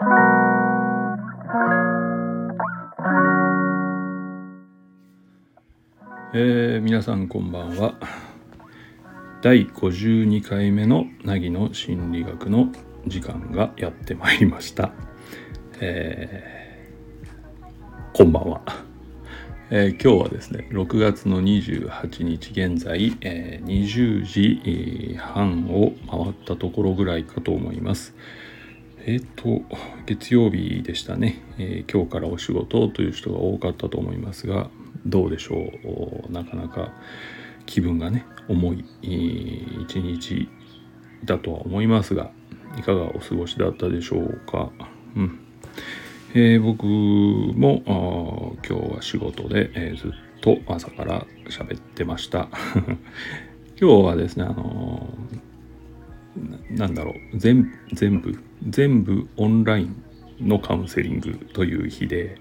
えー、皆さんこんばんは。第52回目の凪の心理学の時間がやってまいりました、えー、こんばんは、えー、今日はですね6月の28日現在、えー、20時半を回ったところぐらいかと思います。えっ、と月曜日でしたね、え今日からお仕事という人が多かったと思いますがどうでしょう？なかなか気分がね重い一日だとは思いますがいかがお過ごしだったでしょうか？うんえー、僕も今日は仕事で、えー、ずっと朝から喋ってました。今日はですね、あのー、なんだろう？全全部全部オンラインのカウンセリングという日で、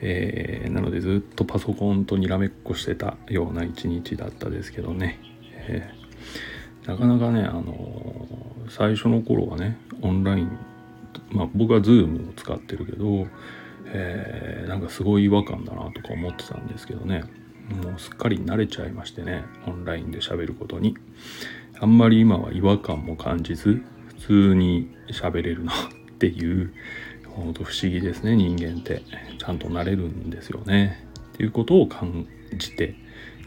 えー、なのでずっとパソコンとにらめっこしてたような一日だったですけどね、えー、なかなかね、あのー、最初の頃はねオンラインまあ僕は Zoom を使ってるけど、えー、なんかすごい違和感だなとか思ってたんですけどね。もうすっかり慣れちゃいましてねオンラインで喋ることに。あんまり今は違和感も感じず通に喋れるなっていう。本当不思議ですね人間って。ちゃんとなれるんですよね。っていうことを感じて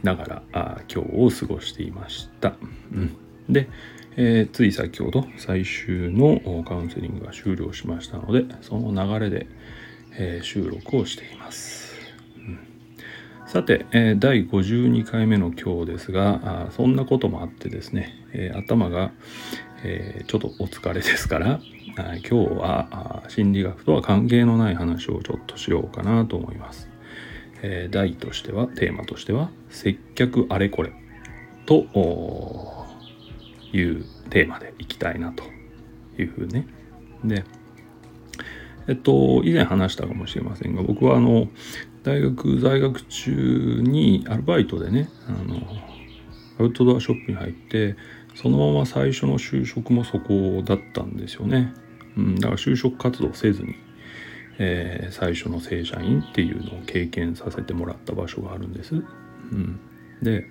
ながらあ今日を過ごしていました、うん、で、えー、つい先ほど最終のカウンセリングが終了しましたのでその流れで、えー、収録をしています、さて、えー、第52回目の今日ですがそんなこともあってですね、頭が、えちょっとお疲れですから今日は心理学とは関係のない話をちょっとしようかなと思います。えー、題としてはテーマとしては接客あれこれというテーマでいきたいなというふうね。でえっと以前話したかもしれませんが僕はあの大学在学中にアルバイトでねあのアウトドアショップに入ってそのまま最初の就職もそこだったんですよね。うん、だから就職活動せずに、えー、最初の正社員っていうのを経験させてもらった場所があるんです。うん、で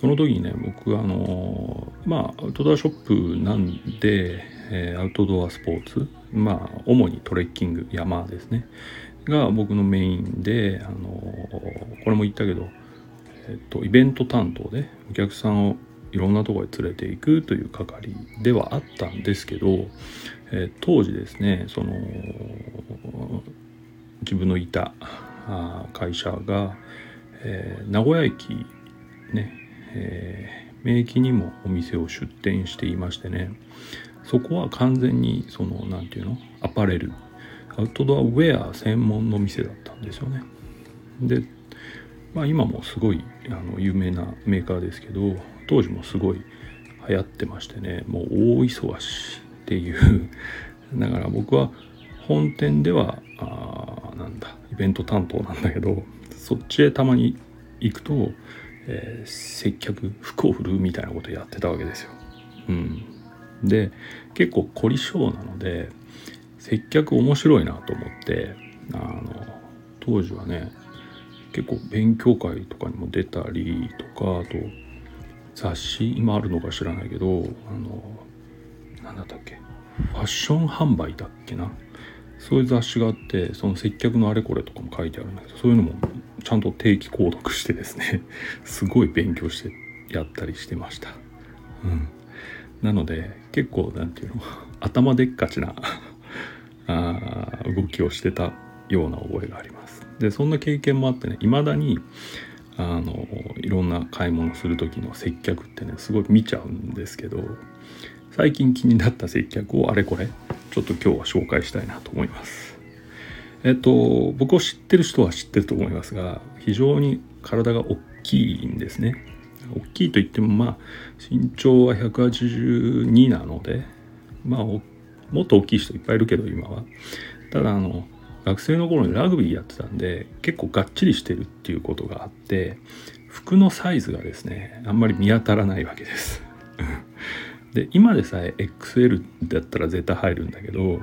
その時にね僕あのまあアウトドアショップなんで、えー、アウトドアスポーツまあ主にトレッキング山ですねが僕のメインであのこれも言ったけど、えっと、イベント担当でお客さんをいろんなところへ連れていくという係ではあったんですけど、えー、当時ですねその自分のいた会社が、えー、名古屋駅ね、えー、名駅にもお店を出店していましてねそこは完全にその何て言うの？アパレルアウトドアウェア専門の店だったんですよね。でまあ今もすごいあの有名なメーカーですけど当時もすごい流行ってましてねもう大忙しっていう だから僕は本店ではあなんだイベント担当なんだけどそっちへたまに行くと、えー、接客服を振るうみたいなことやってたわけですよ。うん、で結構凝り性なので接客面白いなと思ってあの当時はね結構勉強会とかにも出たりとかあと雑誌今あるのか知らないけどあの何だったっけ？ファッション販売だっけな？そういう雑誌があってその接客のあれこれとかも書いてあるんだけどそういうのもちゃんと定期購読してですねすごい勉強してやったりしてました。うん、なので結構何て言うの？頭でっかちなあ動きをしてたような覚えがあります。でそんな経験もあってね未だにあのいろんな買い物する時の接客ってねすごい見ちゃうんですけど最近気になった接客をあれこれちょっと今日は紹介したいなと思います。えっと僕を知ってる人は知ってると思いますが非常に体が大きいんですね。大きいといってもまあ身長は182なのでまあもっと大きい人いっぱいいるけど今は。ただあの学生の頃にラグビーやってたんで結構がっちりしてるっていうことがあって服のサイズがですねあんまり見当たらないわけです。で今でさえ XL だったら絶対入るんだけど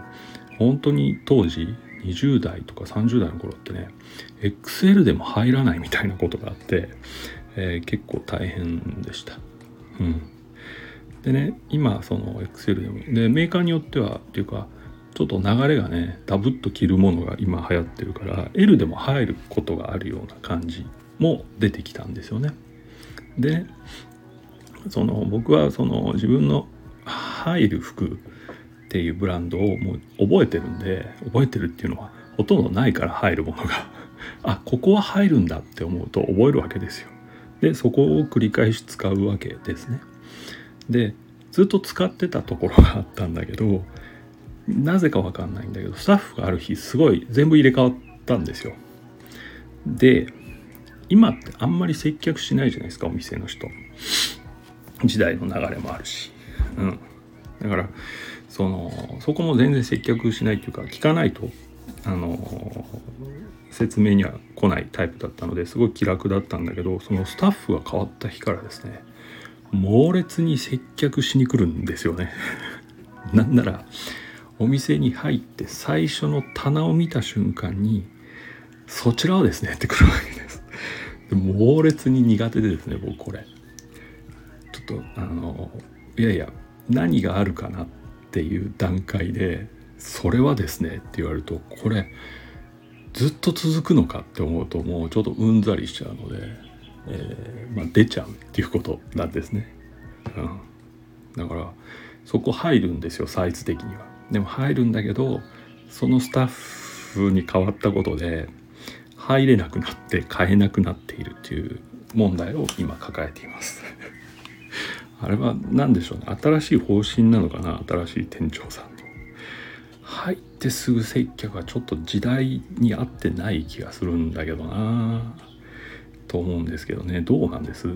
本当に当時20代とか30代の頃ってね XL でも入らないみたいなことがあって、えー、結構大変でした。うん、でね今その XL でもでメーカーによってはっていうかちょっと流れがねダブッと着るものが今流行ってるから L でも入ることがあるような感じも出てきたんですよね。でその僕はその自分の入る服っていうブランドをもう覚えてるんで覚えてるっていうのはほとんどないから入るものが あここは入るんだって思うと覚えるわけですよ。でそこを繰り返し使うわけですね。でずっと使ってたところがあったんだけどなぜかわかんないんだけどスタッフがある日すごい全部入れ替わったんですよ。で今ってあんまり接客しないじゃないですかお店の人。時代の流れもあるし。うん。だからそのそこも全然接客しないというか聞かないとあの説明には来ないタイプだったのですごい気楽だったんだけどそのスタッフが変わった日からですね猛烈に接客しに来るんですよね なんならお店に入って最初の棚を見た瞬間に「そちらはですね」って来るわけです猛烈に苦手でですね僕これちょっとあのいやいや何があるかなっていう段階で「それはですね」って言われるとこれずっと続くのかって思うともうちょっとうんざりしちゃうので、えー、まあ、出ちゃうっていうことなんですね。うん、だからそこ入るんですよサイズ的には。でも入るんだけどそのスタッフに変わったことで入れなくなって買えなくなっているっていう問題を今抱えています。あれは何でしょうね。新しい方針なのかな？新しい店長さんの。入ってすぐ接客はちょっと時代に合ってない気がするんだけどなと思うんですけどね。どうなんです？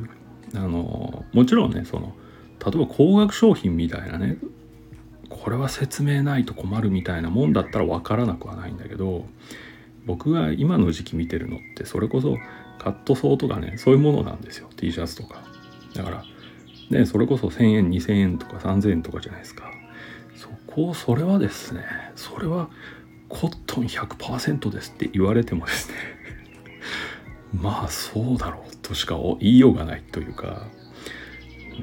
あのもちろんねその例えば高額商品みたいなねこれは説明ないと困るみたいなもんだったら分からなくはないんだけど僕が今の時期見てるのってそれこそカットソーとかねそういうものなんですよ。T シャツとか。だからね、それこそ1000円2000円とか3000円とかじゃないですか。そこそれはですねそれはコットン100%ですって言われてもですね まあそうだろうとしか言いようがないというか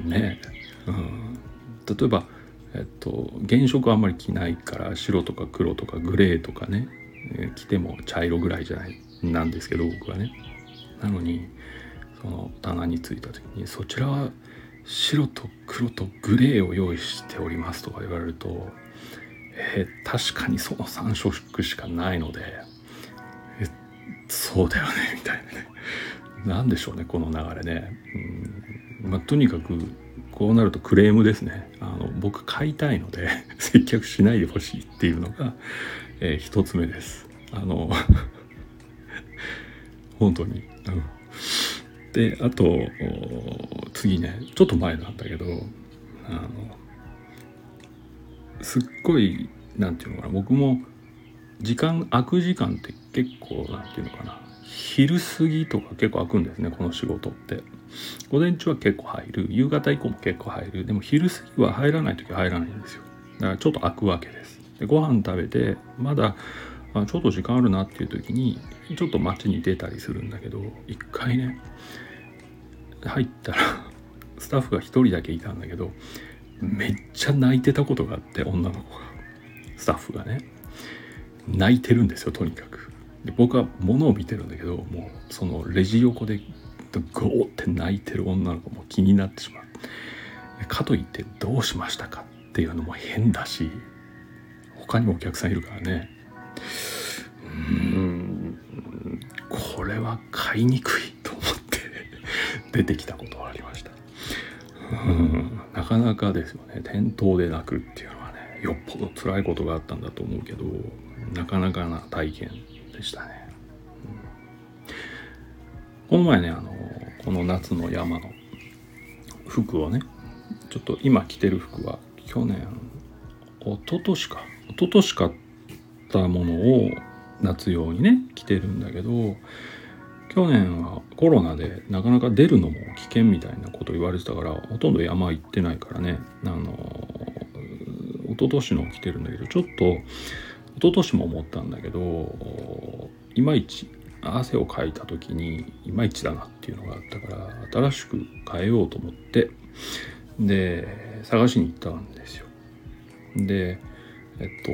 ねうん、例えばえっと原色あんまり着ないから白とか黒とかグレーとかね、え着ても茶色ぐらいじゃないなんですけど僕はね。なのにその棚についた時にそちらは白と黒とグレーを用意しておりますとか言われると、えー、確かにその3色しかないので、えそうだよねみたいなね。何でしょうねこの流れね、うん。まあ、とにかくこうなるとクレームですね。あの僕買いたいので 接客しないでほしいっていうのが、えー、一つ目です。あの 本当に、うんであと次ねちょっと前なんだけどあのすっごい何て言うのかな僕も時間空く時間って結構何て言うのかな昼過ぎとか結構空くんですねこの仕事って。午前中は結構入る。夕方以降も結構入る。でも昼過ぎは入らない時は入らないんですよ。だからちょっと空くわけです。でご飯食べてまだあちょっと時間あるなっていう時にちょっと街に出たりするんだけど一回ね入ったらスタッフが1人だけいたんだけどめっちゃ泣いてたことがあって女の子が。スタッフがね。泣いてるんですよとにかく。で僕は物を見てるんだけどもうそのレジ横でゴーって泣いてる女の子も気になってしまうかといってどうしましたかっていうのも変だし他にもお客さんいるからねうんこれは買いにくいと思って出てきたことはありました。うんなかなかですよね店頭で泣くっていうのはねよっぽど辛いことがあったんだと思うけどなかなかな体験でしたね。うん、この前ねあのこの夏の山の服をねちょっと今着てる服は去年一昨年か。一昨年買ったものを夏用にね着てるんだけど去年はコロナでなかなか出るのも危険みたいなこと言われてたからほとんど山行ってないからね。あの一昨年の来てるんだけどちょっと一昨年も思ったんだけどいまいち汗をかいた時にいまいちだなっていうのがあったから新しく変えようと思ってで探しに行ったんですよ。でえっと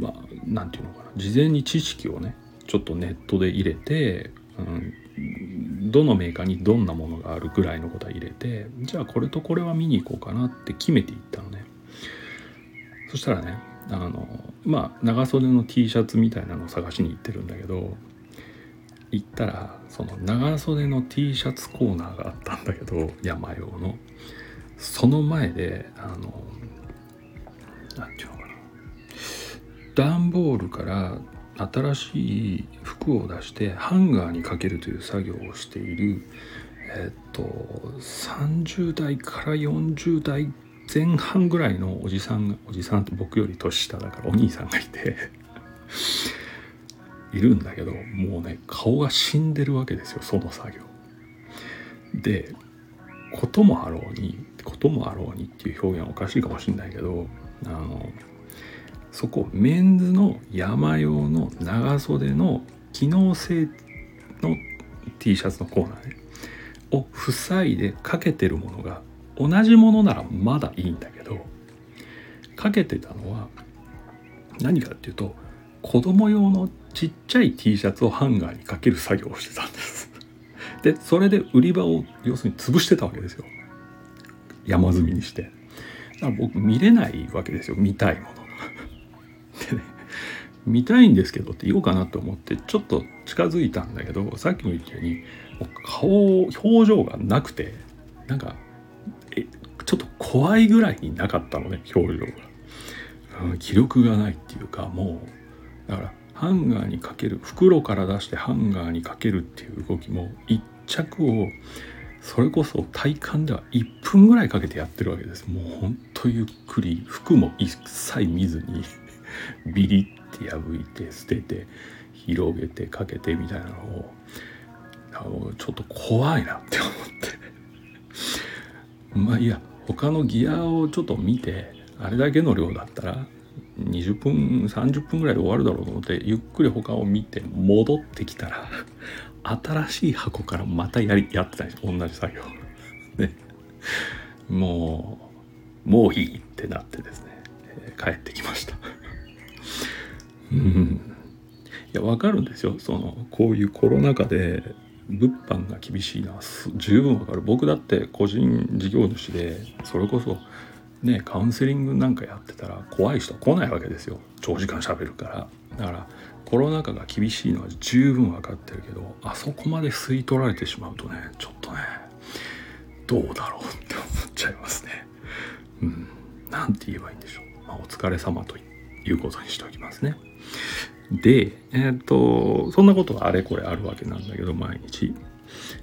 まあ何て言うのかな事前に知識をねちょっとネットで入れて、うん、どのメーカーにどんなものがあるぐらいのことは入れてじゃあこれとこれは見に行こうかなって決めていったのね。そしたらねあのまあ長袖の T シャツみたいなのを探しに行ってるんだけど行ったらその長袖の T シャツコーナーがあったんだけど山用の。その前であの何て言うのかな。段ボールから新しい服を出してハンガーにかけるという作業をしているえっと30代から40代前半ぐらいのおじさんがおじさんって僕より年下だからお兄さんがいているんだけどもうね顔が死んでるわけですよその作業。でこともあろうにこともあろうにっていう表現はおかしいかもしれないけどあのそこメンズの山用の長袖の機能性の T シャツのコーナーねを塞いでかけてるものが同じものならまだいいんだけどかけてたのは何かっていうと子供用のちっちゃい T シャツをハンガーにかける作業をしてたんです。でそれで売り場を要するに潰してたわけですよ。山積みにして。だから僕見れないわけですよ。見たいもの。でね見たいんですけどって言おうかなと思ってちょっと近づいたんだけどさっきも言ったように顔表情がなくてなんか怖いぐらいになかったのね表情が、うん、気力がないっていうかもうだからハンガーにかける袋から出してハンガーにかけるっていう動きも1着をそれこそ体感では1分ぐらいかけてやってるわけです。もうほんとゆっくり服も一切見ずに ビリって破いて捨てて広げてかけてみたいなのをあのちょっと怖いなって思って。まあいや他のギアをちょっと見てあれだけの量だったら20分30分ぐらいで終わるだろうと思ってゆっくり他を見て戻ってきたら新しい箱からまたやりやってたんです。同じ作業。ね。もうもういいってなってですね、えー、帰ってきました。うん。いや分かるんですよ。そのこういうコロナ禍で物販が厳しいのは十分わかる。僕だって個人事業主でそれこそねカウンセリングなんかやってたら怖い人来ないわけですよ。長時間しゃべるから。だからコロナ禍が厳しいのは十分分かってるけどあそこまで吸い取られてしまうとねちょっとねどうだろうって思っちゃいますね。うん。何て言えばいいんでしょう、まあ、お疲れ様ということにしておきますね。でえっ、とそんなことがあれこれあるわけなんだけど毎日。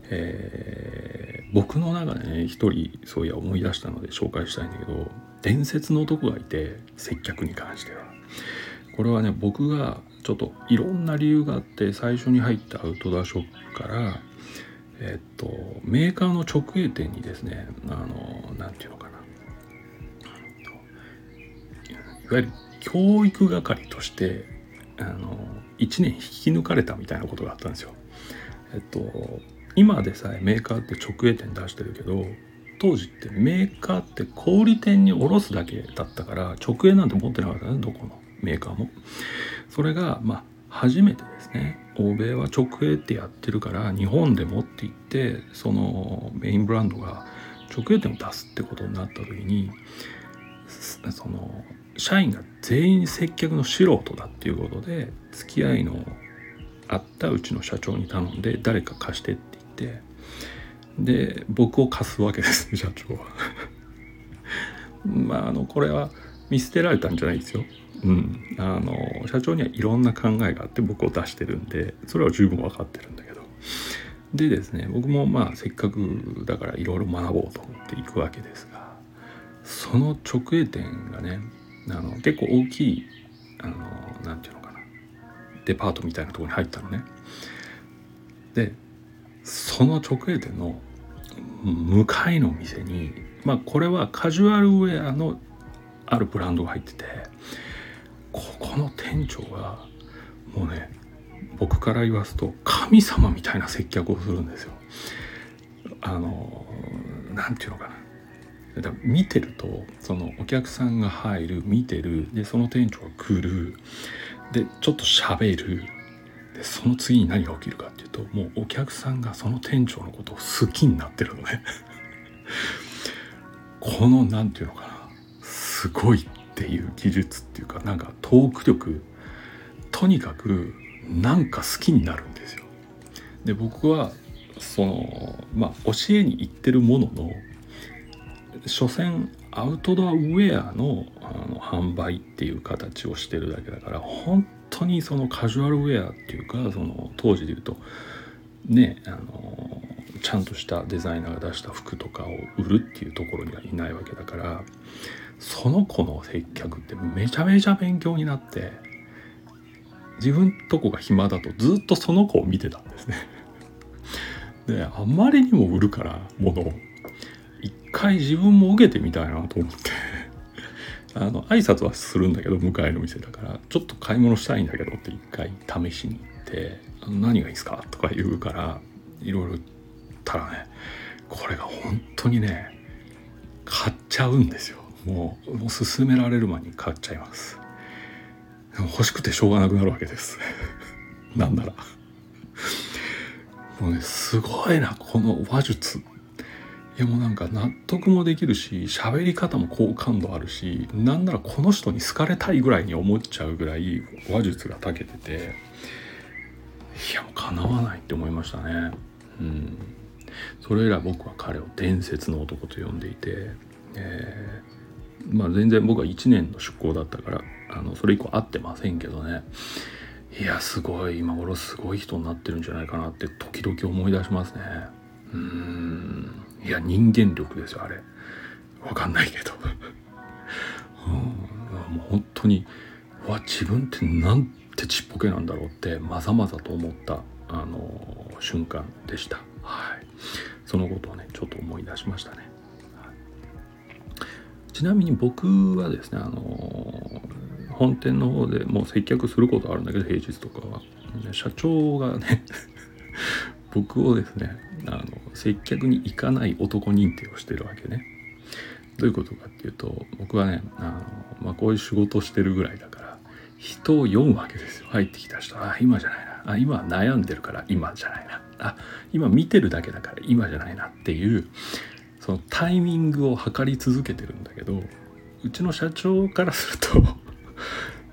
えー、僕の中でね一人そういや思い出したので紹介したいんだけど伝説の男がいて接客に関しては。これはね僕がちょっといろんな理由があって最初に入ったアウトドアショップからえっとメーカーの直営店にですねあの何て言うのかな。いわゆる教育係としてあの1年引き抜かれたみたいなことがあったんですよ。えっと今でさえメーカーって直営店出してるけど当時ってメーカーって小売店に卸すだけだったから直営なんて持ってなかったねどこのメーカーも。それがまあ初めてですね欧米は直営ってやってるから日本で持って行ってそのメインブランドが直営店を出すってことになった時にその社員が全員接客の素人だっていうことで付き合いのあったうちの社長に頼んで誰か貸してって言ってで僕を貸すわけですね 社長は。まああのこれは見捨てられたんじゃないですよ。うん、あの社長にはいろんな考えがあって僕を出してるんでそれは十分分かってるんだけど。でですね僕もまあせっかくだからいろいろ学ぼうと思っていくわけですがその直営店がねあの結構大きいあのなんていうのかな。デパートみたいなとこに入ったのね。でその直営店の向かいの店にまあこれはカジュアルウェアのあるブランドが入っててここの店長がもうね僕から言わすと神様みたいな接客をするんですよ。あの何て言うのかな。だ見てるとそのお客さんが入る見てるでその店長が来るでちょっと喋るでその次に何が起きるかっていうともうお客さんがその店長のことを好きになってるのね この何て言うのかなすごいっていう技術っていうかなんかトーク力とにかくなんか好きになるんですよ。で僕はそのまあ教えに行ってるものの所詮アウトドアウェアのあの販売っていう形をしてるだけだから本当にそのカジュアルウェアっていうかその当時で言うとねあのちゃんとしたデザイナーが出した服とかを売るっていうところにはいないわけだからその子の接客ってめちゃめちゃ勉強になって自分とこが暇だとずっとその子を見てたんですね。であまりにも売るからものを回自分も受けてみたいなと思って。あの挨拶はするんだけど向かいの店だから。ちょっと買い物したいんだけどって一回試しに行って「あの何がいいですか?」とか言うからいろいろ言ったらねこれが本当にね買っちゃうんですよ。もうもう勧められる前に買っちゃいます。欲しくてしょうがなくなるわけです。なんなら。もうねすごいなこの話術。いやもうなんか納得もできるし喋り方も好感度あるしなんならこの人に好かれたいぐらいに思っちゃうぐらい話術が長けてていやもうかなわないって思いましたね。うん。それ以来僕は彼を伝説の男と呼んでいて、えー、まあ全然僕は1年の出向だったからあのそれ以降会ってませんけどね。いやすごい今頃すごい人になってるんじゃないかなって時々思い出しますね。うん。いや人間力ですよあれ。わかんないけど。うん。もう本当にわ自分ってなんてちっぽけなんだろうってまざまざと思ったあの瞬間でした。はい。そのことをねちょっと思い出しましたね、ちなみに僕はですねあの本店の方でもう接客することあるんだけど平日とかは。社長がね 僕をですねあの接客に行かない男認定をしてるわけね。どういうことかっていうと僕はねあの、まあ、こういう仕事してるぐらいだから人を読むわけですよ。入ってきた人。あ今じゃないな。あ今悩んでるから今じゃないな。あ今見てるだけだから今じゃないな。っていうそのタイミングを測り続けてるんだけどうちの社長からすると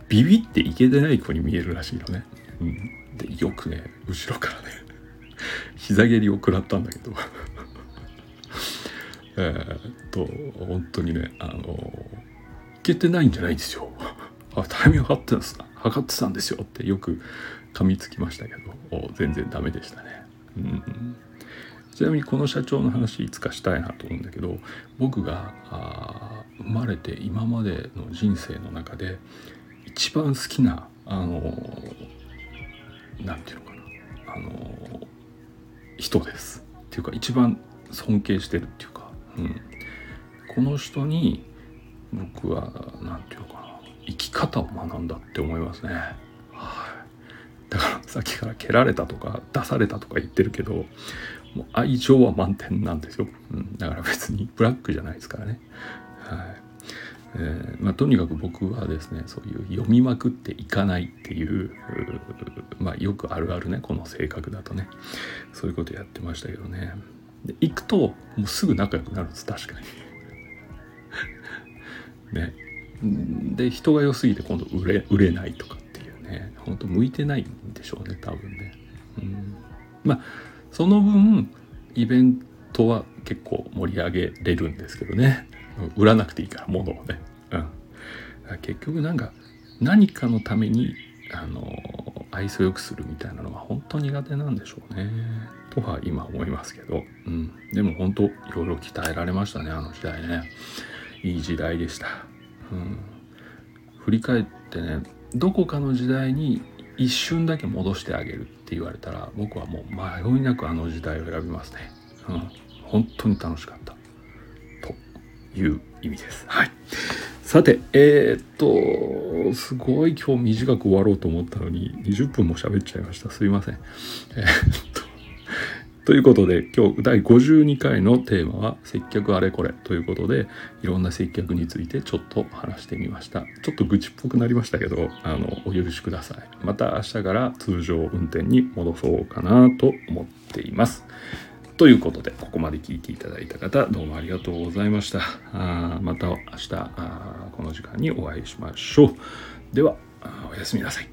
ビビっていけてない子に見えるらしいのね。うん、でよくね後ろからね膝蹴りを食らったんだけど。えっと本当にねあのいけてないんじゃないんですよ。あタイミング測ってたんです測ってたんですよってよく噛みつきましたけど。全然ダメでしたね。うんちなみにこの社長の話いつかしたいなと思うんだけど僕があ生まれて今までの人生の中で一番好きなあの何て言うのかな。あの人です。っていうか一番尊敬してるっていうか、うん、この人に僕は何て言うのかな。生き方を学んだって思いますね。はい、だからさっきから蹴られたとか出されたとか言ってるけどもう愛情は満点なんですよ、うん、だから別にブラックじゃないですからね。はい。えー、まあ、とにかく僕はですねそういう読みまくっていかないっていうまあ、よくあるあるねこの性格だとね。そういうことやってましたけどね。で行くともうすぐ仲良くなるんです確かに。ね。で人が良すぎて今度売れ売れないとかっていうね。本当向いてないんでしょうね多分ね、うん、まあその分イベントは結構盛り上げれるんですけどね。売らなくていいから物をね、うん、結局なんか何かのためにあの愛想よくするみたいなのが本当苦手なんでしょうね。とは今思いますけど、うん、でも本当いろいろ鍛えられましたねあの時代ね。いい時代でした、うん、振り返ってねどこかの時代に一瞬だけ戻してあげるって言われたら僕はもう迷いなくあの時代を選びますね、うん、本当に楽しかった。いう意味です。はい。さてえー、っとすごい今日短く終わろうと思ったのに20分も喋っちゃいました。すいません。えー、っとということで今日第52回のテーマは接客あれこれ。ということでいろんな接客についてちょっと話してみました。ちょっと愚痴っぽくなりましたけどあのお許しください。また明日から通常運転に戻そうかなと思っています。ということでここまで聞いていただいた方どうもありがとうございました。あまた明日あこの時間にお会いしましょう。ではおやすみなさい。